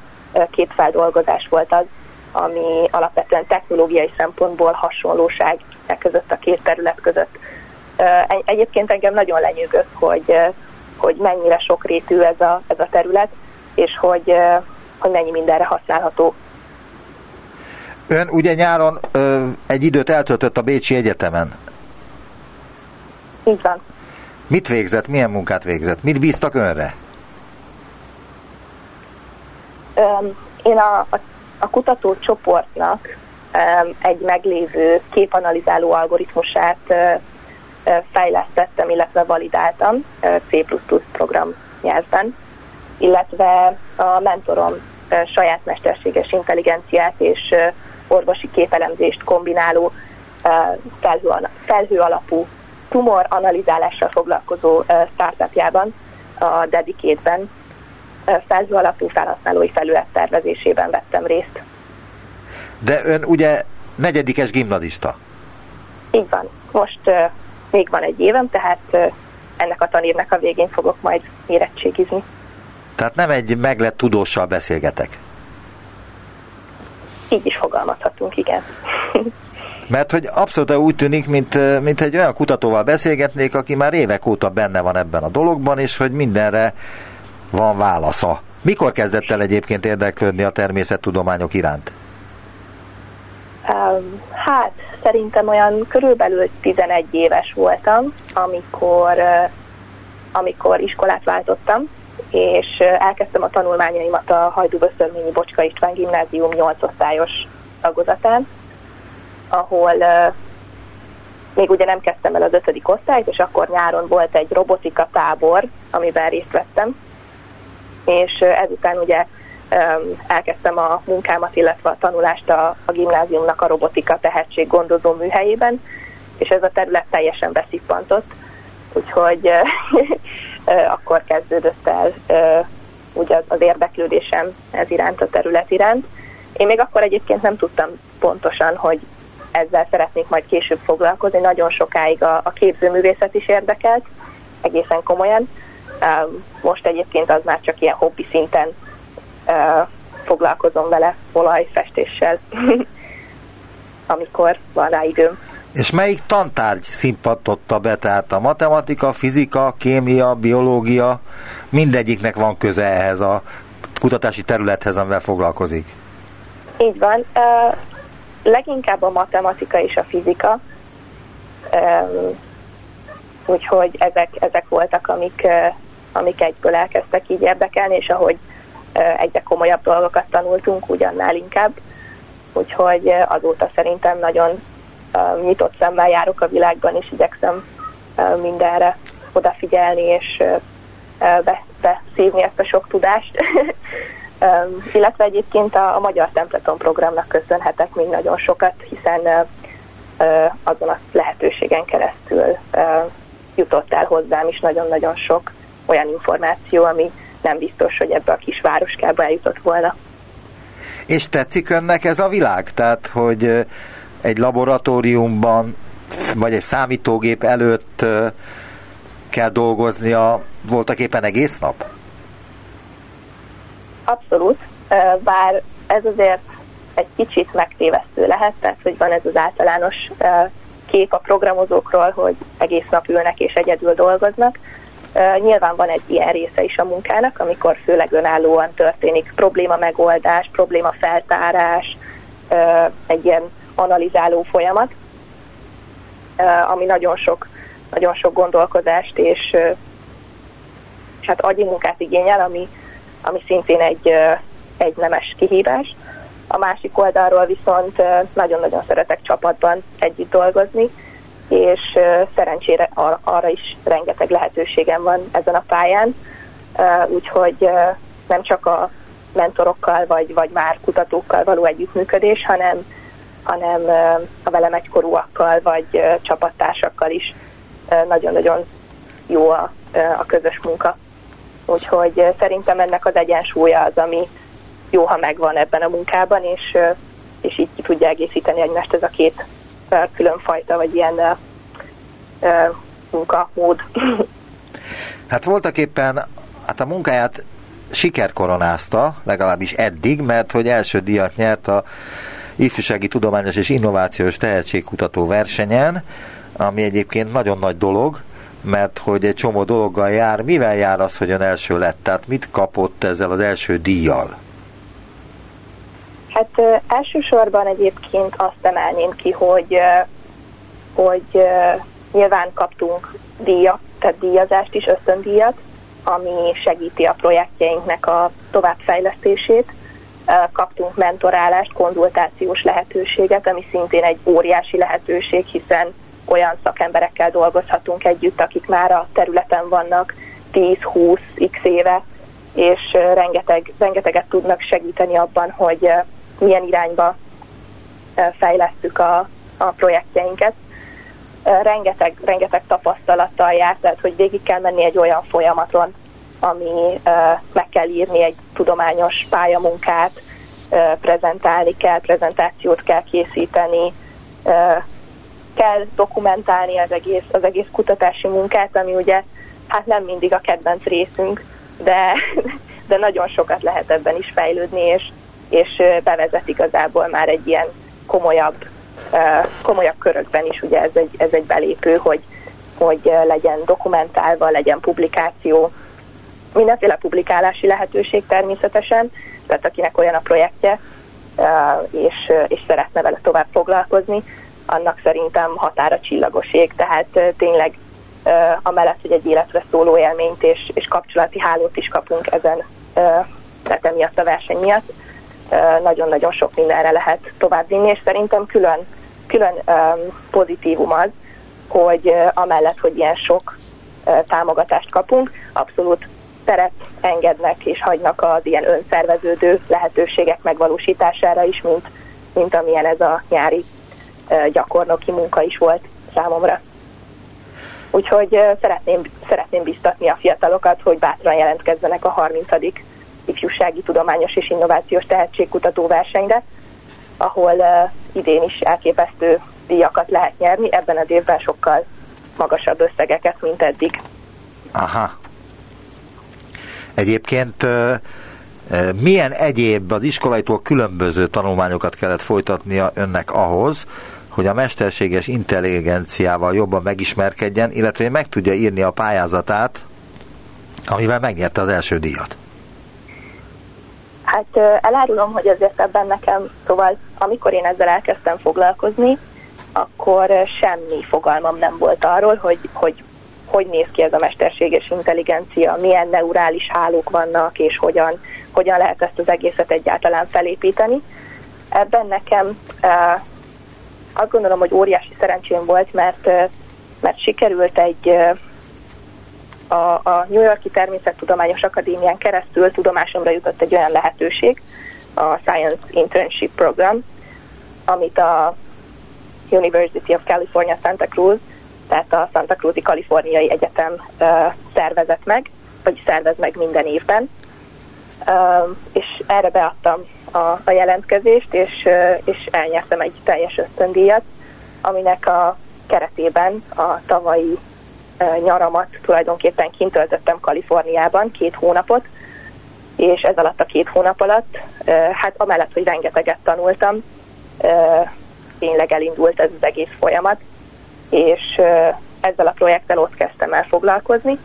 S4: képfeldolgozás volt az, ami alapvetően technológiai szempontból hasonlóság e között a két terület között. Egyébként engem nagyon lenyűgött, hogy, hogy mennyire sokrétű ez a, ez a terület, és hogy, hogy mennyi mindenre használható.
S2: Ön ugye nyáron ö, egy időt eltöltött a Bécsi Egyetemen.
S4: Így van.
S2: Mit végzett, milyen munkát végzett? Mit bíztak önre?
S4: Én a, a, a kutatócsoportnak egy meglévő képanalizáló algoritmusát fejlesztettem, illetve validáltam C++ program nyelvben, illetve a mentorom saját mesterséges intelligenciát és orvosi képelemzést kombináló felhő, felhő alapú tumor analizálással foglalkozó startupjában, a Dedicate-ben felhő alapú felhasználói felület tervezésében vettem részt.
S2: De ön ugye negyedikes gimnazista?
S4: Így van. Most uh, még van egy évem, tehát uh, ennek a tanévnek a végén fogok majd érettségizni.
S2: Tehát nem egy meglett tudóssal beszélgetek?
S4: Így is fogalmazhatunk, igen.
S2: Mert hogy abszolút úgy tűnik, mint, mint egy olyan kutatóval beszélgetnék, aki már évek óta benne van ebben a dologban, és hogy mindenre van válasza. Mikor kezdett el egyébként érdeklődni a természettudományok iránt?
S4: Hát szerintem olyan körülbelül 11 éves voltam, amikor, amikor iskolát váltottam, és uh, elkezdtem a tanulmányaimat a Hajdú-Böszörményi Bocska István Gimnázium 8 osztályos tagozatán, ahol uh, még ugye nem kezdtem el az ötödik osztályt, és akkor nyáron volt egy robotika tábor, amiben részt vettem, és uh, ezután ugye elkezdtem a munkámat, illetve a tanulást a, a gimnáziumnak a robotika tehetség gondozó műhelyében, és ez a terület teljesen beszippantott, úgyhogy akkor kezdődött el ugye az érdeklődésem ez iránt, a terület iránt. Én még akkor egyébként nem tudtam pontosan, hogy ezzel szeretnék majd később foglalkozni. Nagyon sokáig a, a képzőművészet is érdekelt, egészen komolyan. Most egyébként az már csak ilyen hobbi szinten foglalkozom vele olajfestéssel, amikor van rá időm.
S2: És melyik tantárgy szimpatotta be, tehát a matematika, fizika, kémia, biológia, mindegyiknek van köze ehhez a kutatási területhez, amivel foglalkozik?
S4: Így van. Leginkább a matematika és a fizika. Um, úgyhogy ezek, ezek voltak, amik, amik egyből elkezdtek így érdekelni, és ahogy uh, egyre komolyabb dolgokat tanultunk, ugyannál inkább. Úgyhogy azóta szerintem nagyon nyitott szemmel járok a világban, és igyekszem mindenre odafigyelni, és beszívni ezt a sok tudást. illetve egyébként a, a Magyar Templeton programnak köszönhetek még nagyon sokat, hiszen azon a lehetőségen keresztül jutott el hozzám is nagyon-nagyon sok olyan információ, ami nem biztos, hogy ebbe a kis városkába eljutott volna.
S2: És tetszik önnek ez a világ? Tehát, hogy egy laboratóriumban, vagy egy számítógép előtt kell dolgoznia voltak éppen egész nap?
S4: Abszolút, bár ez azért egy kicsit megtévesztő lehet, tehát hogy van ez az általános kép a programozókról, hogy egész nap ülnek és egyedül dolgoznak. Nyilván van egy ilyen része is a munkának, amikor főleg önállóan történik probléma megoldás, probléma feltárás, egy ilyen analizáló folyamat, ami nagyon sok, nagyon sok gondolkodást és, és hát agyi munkát igényel, ami, ami szintén egy, egy nemes kihívás. A másik oldalról viszont nagyon-nagyon szeretek csapatban együtt dolgozni, és szerencsére arra is rengeteg lehetőségem van ezen a pályán, úgyhogy nem csak a mentorokkal vagy, vagy már kutatókkal való együttműködés, hanem hanem a velem egykorúakkal vagy csapattársakkal is nagyon-nagyon jó a, a közös munka. Úgyhogy szerintem ennek az egyensúlya az, ami jó, ha megvan ebben a munkában, és, és így ki tudja egészíteni egymást ez a két különfajta, vagy ilyen munkamód.
S2: Hát voltak éppen hát a munkáját sikerkoronázta, legalábbis eddig, mert hogy első díjat nyert a ifjúsági tudományos és innovációs tehetségkutató versenyen, ami egyébként nagyon nagy dolog, mert hogy egy csomó dologgal jár. Mivel jár az, hogy ön első lett? Tehát mit kapott ezzel az első díjjal?
S4: Hát ö, elsősorban egyébként azt emelném ki, hogy, ö, hogy ö, nyilván kaptunk díjat, tehát díjazást is, ösztöndíjat, ami segíti a projektjeinknek a továbbfejlesztését, kaptunk mentorálást, konzultációs lehetőséget, ami szintén egy óriási lehetőség, hiszen olyan szakemberekkel dolgozhatunk együtt, akik már a területen vannak 10-20x éve, és rengeteg, rengeteget tudnak segíteni abban, hogy milyen irányba fejlesztük a, a projektjeinket. Rengeteg, rengeteg tapasztalattal járt, tehát hogy végig kell menni egy olyan folyamaton, ami meg kell írni egy tudományos pályamunkát, prezentálni kell, prezentációt kell készíteni, kell dokumentálni az egész, az egész kutatási munkát, ami ugye hát nem mindig a kedvenc részünk, de, de nagyon sokat lehet ebben is fejlődni, és, és bevezet igazából már egy ilyen komolyabb, komolyabb körökben is, ugye ez egy, ez egy belépő, hogy, hogy legyen dokumentálva, legyen publikáció, mindenféle publikálási lehetőség természetesen, tehát akinek olyan a projektje, és, és szeretne vele tovább foglalkozni, annak szerintem határa csillagoség, tehát tényleg amellett, hogy egy életre szóló élményt és, és kapcsolati hálót is kapunk ezen, tehát emiatt a verseny miatt, nagyon-nagyon sok mindenre lehet továbbvinni, és szerintem külön, külön pozitívum az, hogy amellett, hogy ilyen sok támogatást kapunk, abszolút teret engednek és hagynak az ilyen önszerveződő lehetőségek megvalósítására is, mint, mint amilyen ez a nyári gyakornoki munka is volt számomra. Úgyhogy szeretném, szeretném biztatni a fiatalokat, hogy bátran jelentkezzenek a 30. ifjúsági tudományos és innovációs tehetségkutató versenyre, ahol idén is elképesztő díjakat lehet nyerni, ebben az évben sokkal magasabb összegeket, mint eddig.
S2: Aha. Egyébként milyen egyéb az iskolaitól különböző tanulmányokat kellett folytatnia önnek ahhoz, hogy a mesterséges intelligenciával jobban megismerkedjen, illetve meg tudja írni a pályázatát, amivel megnyerte az első díjat?
S4: Hát elárulom, hogy azért ebben nekem, szóval amikor én ezzel elkezdtem foglalkozni, akkor semmi fogalmam nem volt arról, hogy hogy, hogy néz ki ez a mesterséges intelligencia, milyen neurális hálók vannak, és hogyan, hogyan lehet ezt az egészet egyáltalán felépíteni. Ebben nekem azt gondolom, hogy óriási szerencsém volt, mert, mert sikerült egy a, a New Yorki Természettudományos Akadémián keresztül tudomásomra jutott egy olyan lehetőség, a Science Internship Program, amit a University of California Santa Cruz, tehát a Santa Cruzi Kaliforniai Egyetem szervezett meg, vagy szervez meg minden évben. És erre beadtam a, a jelentkezést, és, és elnyertem egy teljes ösztöndíjat, aminek a keretében a tavalyi nyaramat tulajdonképpen kint töltöttem Kaliforniában két hónapot, és ez alatt a két hónap alatt, hát amellett, hogy rengeteget tanultam, tényleg elindult ez az egész folyamat, és ezzel a projekttel ott kezdtem el foglalkozni,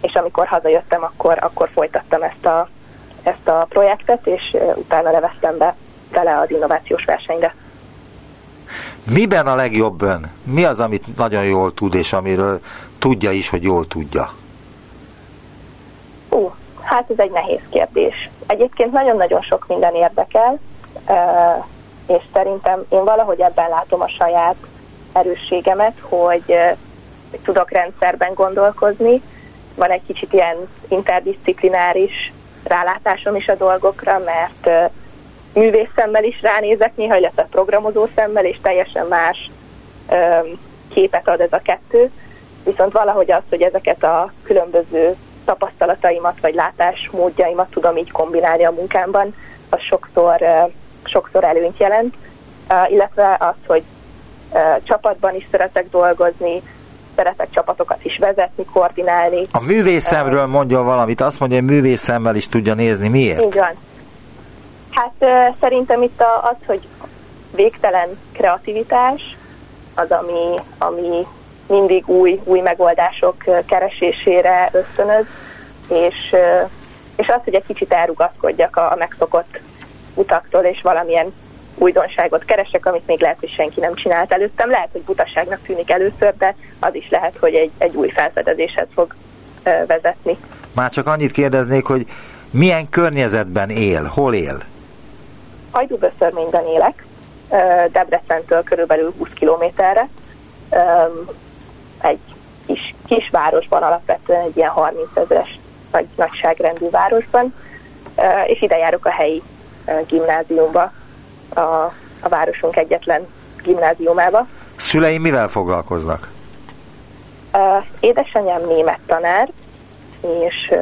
S4: és amikor hazajöttem, akkor, akkor folytattam ezt a, ezt a projektet, és utána neveztem be vele az innovációs versenyre.
S2: Miben a legjobb ön? Mi az, amit nagyon jól tud, és amiről tudja is, hogy jól tudja?
S4: Ú, hát ez egy nehéz kérdés. Egyébként nagyon-nagyon sok minden érdekel, és szerintem én valahogy ebben látom a saját erősségemet, hogy, tudok rendszerben gondolkozni, van egy kicsit ilyen interdisziplináris rálátásom is a dolgokra, mert művész szemmel is ránézek néha, illetve programozó szemmel, és teljesen más képet ad ez a kettő. Viszont valahogy az, hogy ezeket a különböző tapasztalataimat vagy látásmódjaimat tudom így kombinálni a munkámban, az sokszor sokszor előnyt jelent, illetve az, hogy csapatban is szeretek dolgozni, szeretek csapatokat is vezetni, koordinálni.
S2: A művészemről mondja valamit, azt mondja, hogy művészemmel is tudja nézni. Miért?
S4: Így van. Hát szerintem itt az, hogy végtelen kreativitás, az, ami, ami mindig új, új megoldások keresésére ösztönöz, és, és az, hogy egy kicsit elrugaszkodjak a, a megszokott utaktól, és valamilyen újdonságot keresek, amit még lehet, hogy senki nem csinált előttem. Lehet, hogy butaságnak tűnik először, de az is lehet, hogy egy, egy új felfedezéshez fog vezetni.
S2: Már csak annyit kérdeznék, hogy milyen környezetben él, hol él?
S4: Hajdúböszörményben élek, Debrecentől körülbelül 20 kilométerre, egy kis, kisvárosban, alapvetően egy ilyen 30 ezeres nagy, nagyságrendű városban, és ide járok a helyi gimnáziumba, a, a városunk egyetlen gimnáziumába.
S2: Szüleim mivel foglalkoznak?
S4: Édesanyám német tanár, és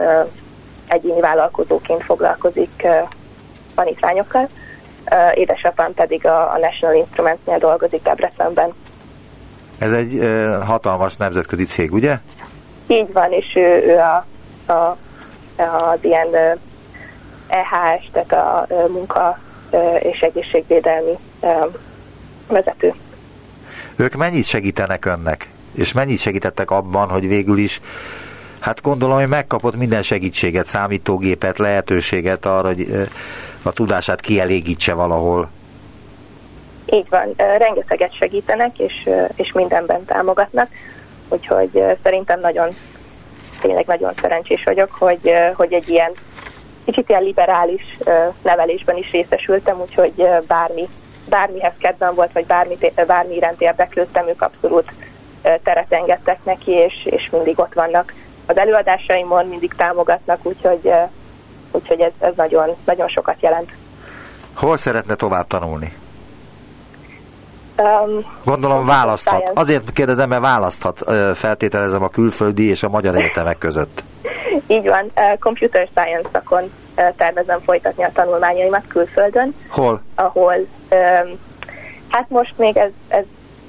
S4: egyéni vállalkozóként foglalkozik tanítványokkal. Édesapám pedig a, a National Instruments-nél dolgozik Debrecenben.
S2: Ez egy hatalmas nemzetközi cég, ugye?
S4: Így van, és ő, ő a, a, az ilyen EHS, tehát a munka és egészségvédelmi vezető.
S2: Ők mennyit segítenek önnek? És mennyit segítettek abban, hogy végül is Hát gondolom, hogy megkapott minden segítséget, számítógépet, lehetőséget arra, hogy a tudását kielégítse valahol.
S4: Így van, rengeteget segítenek, és, és mindenben támogatnak, úgyhogy szerintem nagyon, tényleg nagyon szerencsés vagyok, hogy, hogy egy ilyen kicsit ilyen liberális nevelésben is részesültem, úgyhogy bármi, bármihez kedvem volt, vagy bármi, bármi iránt érdeklődtem, ők abszolút teret engedtek neki, és, és mindig ott vannak az előadásaimon, mindig támogatnak, úgyhogy, úgyhogy ez, ez nagyon, nagyon sokat jelent.
S2: Hol szeretne tovább tanulni?
S4: Um,
S2: Gondolom választhat. Azért kérdezem, mert választhat, feltételezem a külföldi és a magyar egyetemek között.
S4: Így van, Computer Science szakon tervezem folytatni a tanulmányaimat külföldön.
S2: Hol?
S4: Ahol, hát most még ez, ez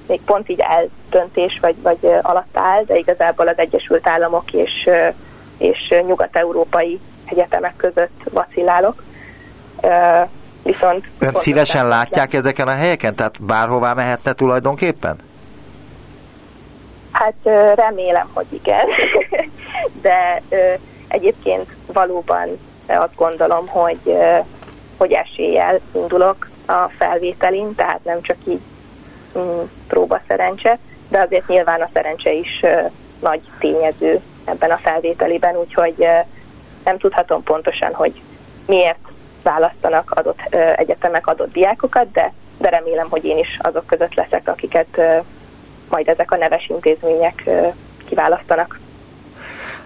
S4: még pont így eldöntés vagy, vagy alatt áll, de igazából az Egyesült Államok és, és nyugat-európai egyetemek között vacillálok.
S2: Viszont Ön szívesen látják ezeken a helyeken? Tehát bárhová mehetne tulajdonképpen?
S4: Hát remélem, hogy igen. De egyébként valóban azt gondolom, hogy, hogy eséllyel indulok a felvételin, tehát nem csak így mm, próba szerencse, de azért nyilván a szerencse is nagy tényező ebben a felvételiben, úgyhogy nem tudhatom pontosan, hogy miért választanak adott egyetemek adott diákokat, de, de remélem, hogy én is azok között leszek, akiket majd ezek a neves intézmények kiválasztanak.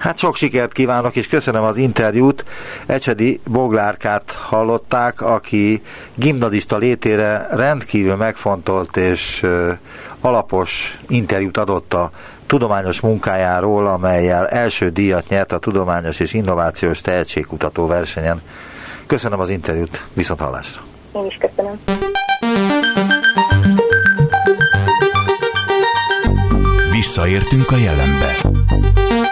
S2: Hát sok sikert kívánok, és köszönöm az interjút. Ecsedi Boglárkát hallották, aki gimnazista létére rendkívül megfontolt és alapos interjút adott a tudományos munkájáról, amelyel első díjat nyert a Tudományos és Innovációs Tehetségkutató versenyen. Köszönöm az interjút, viszont hallásra.
S4: Én is köszönöm.
S1: Visszaértünk a jelenbe.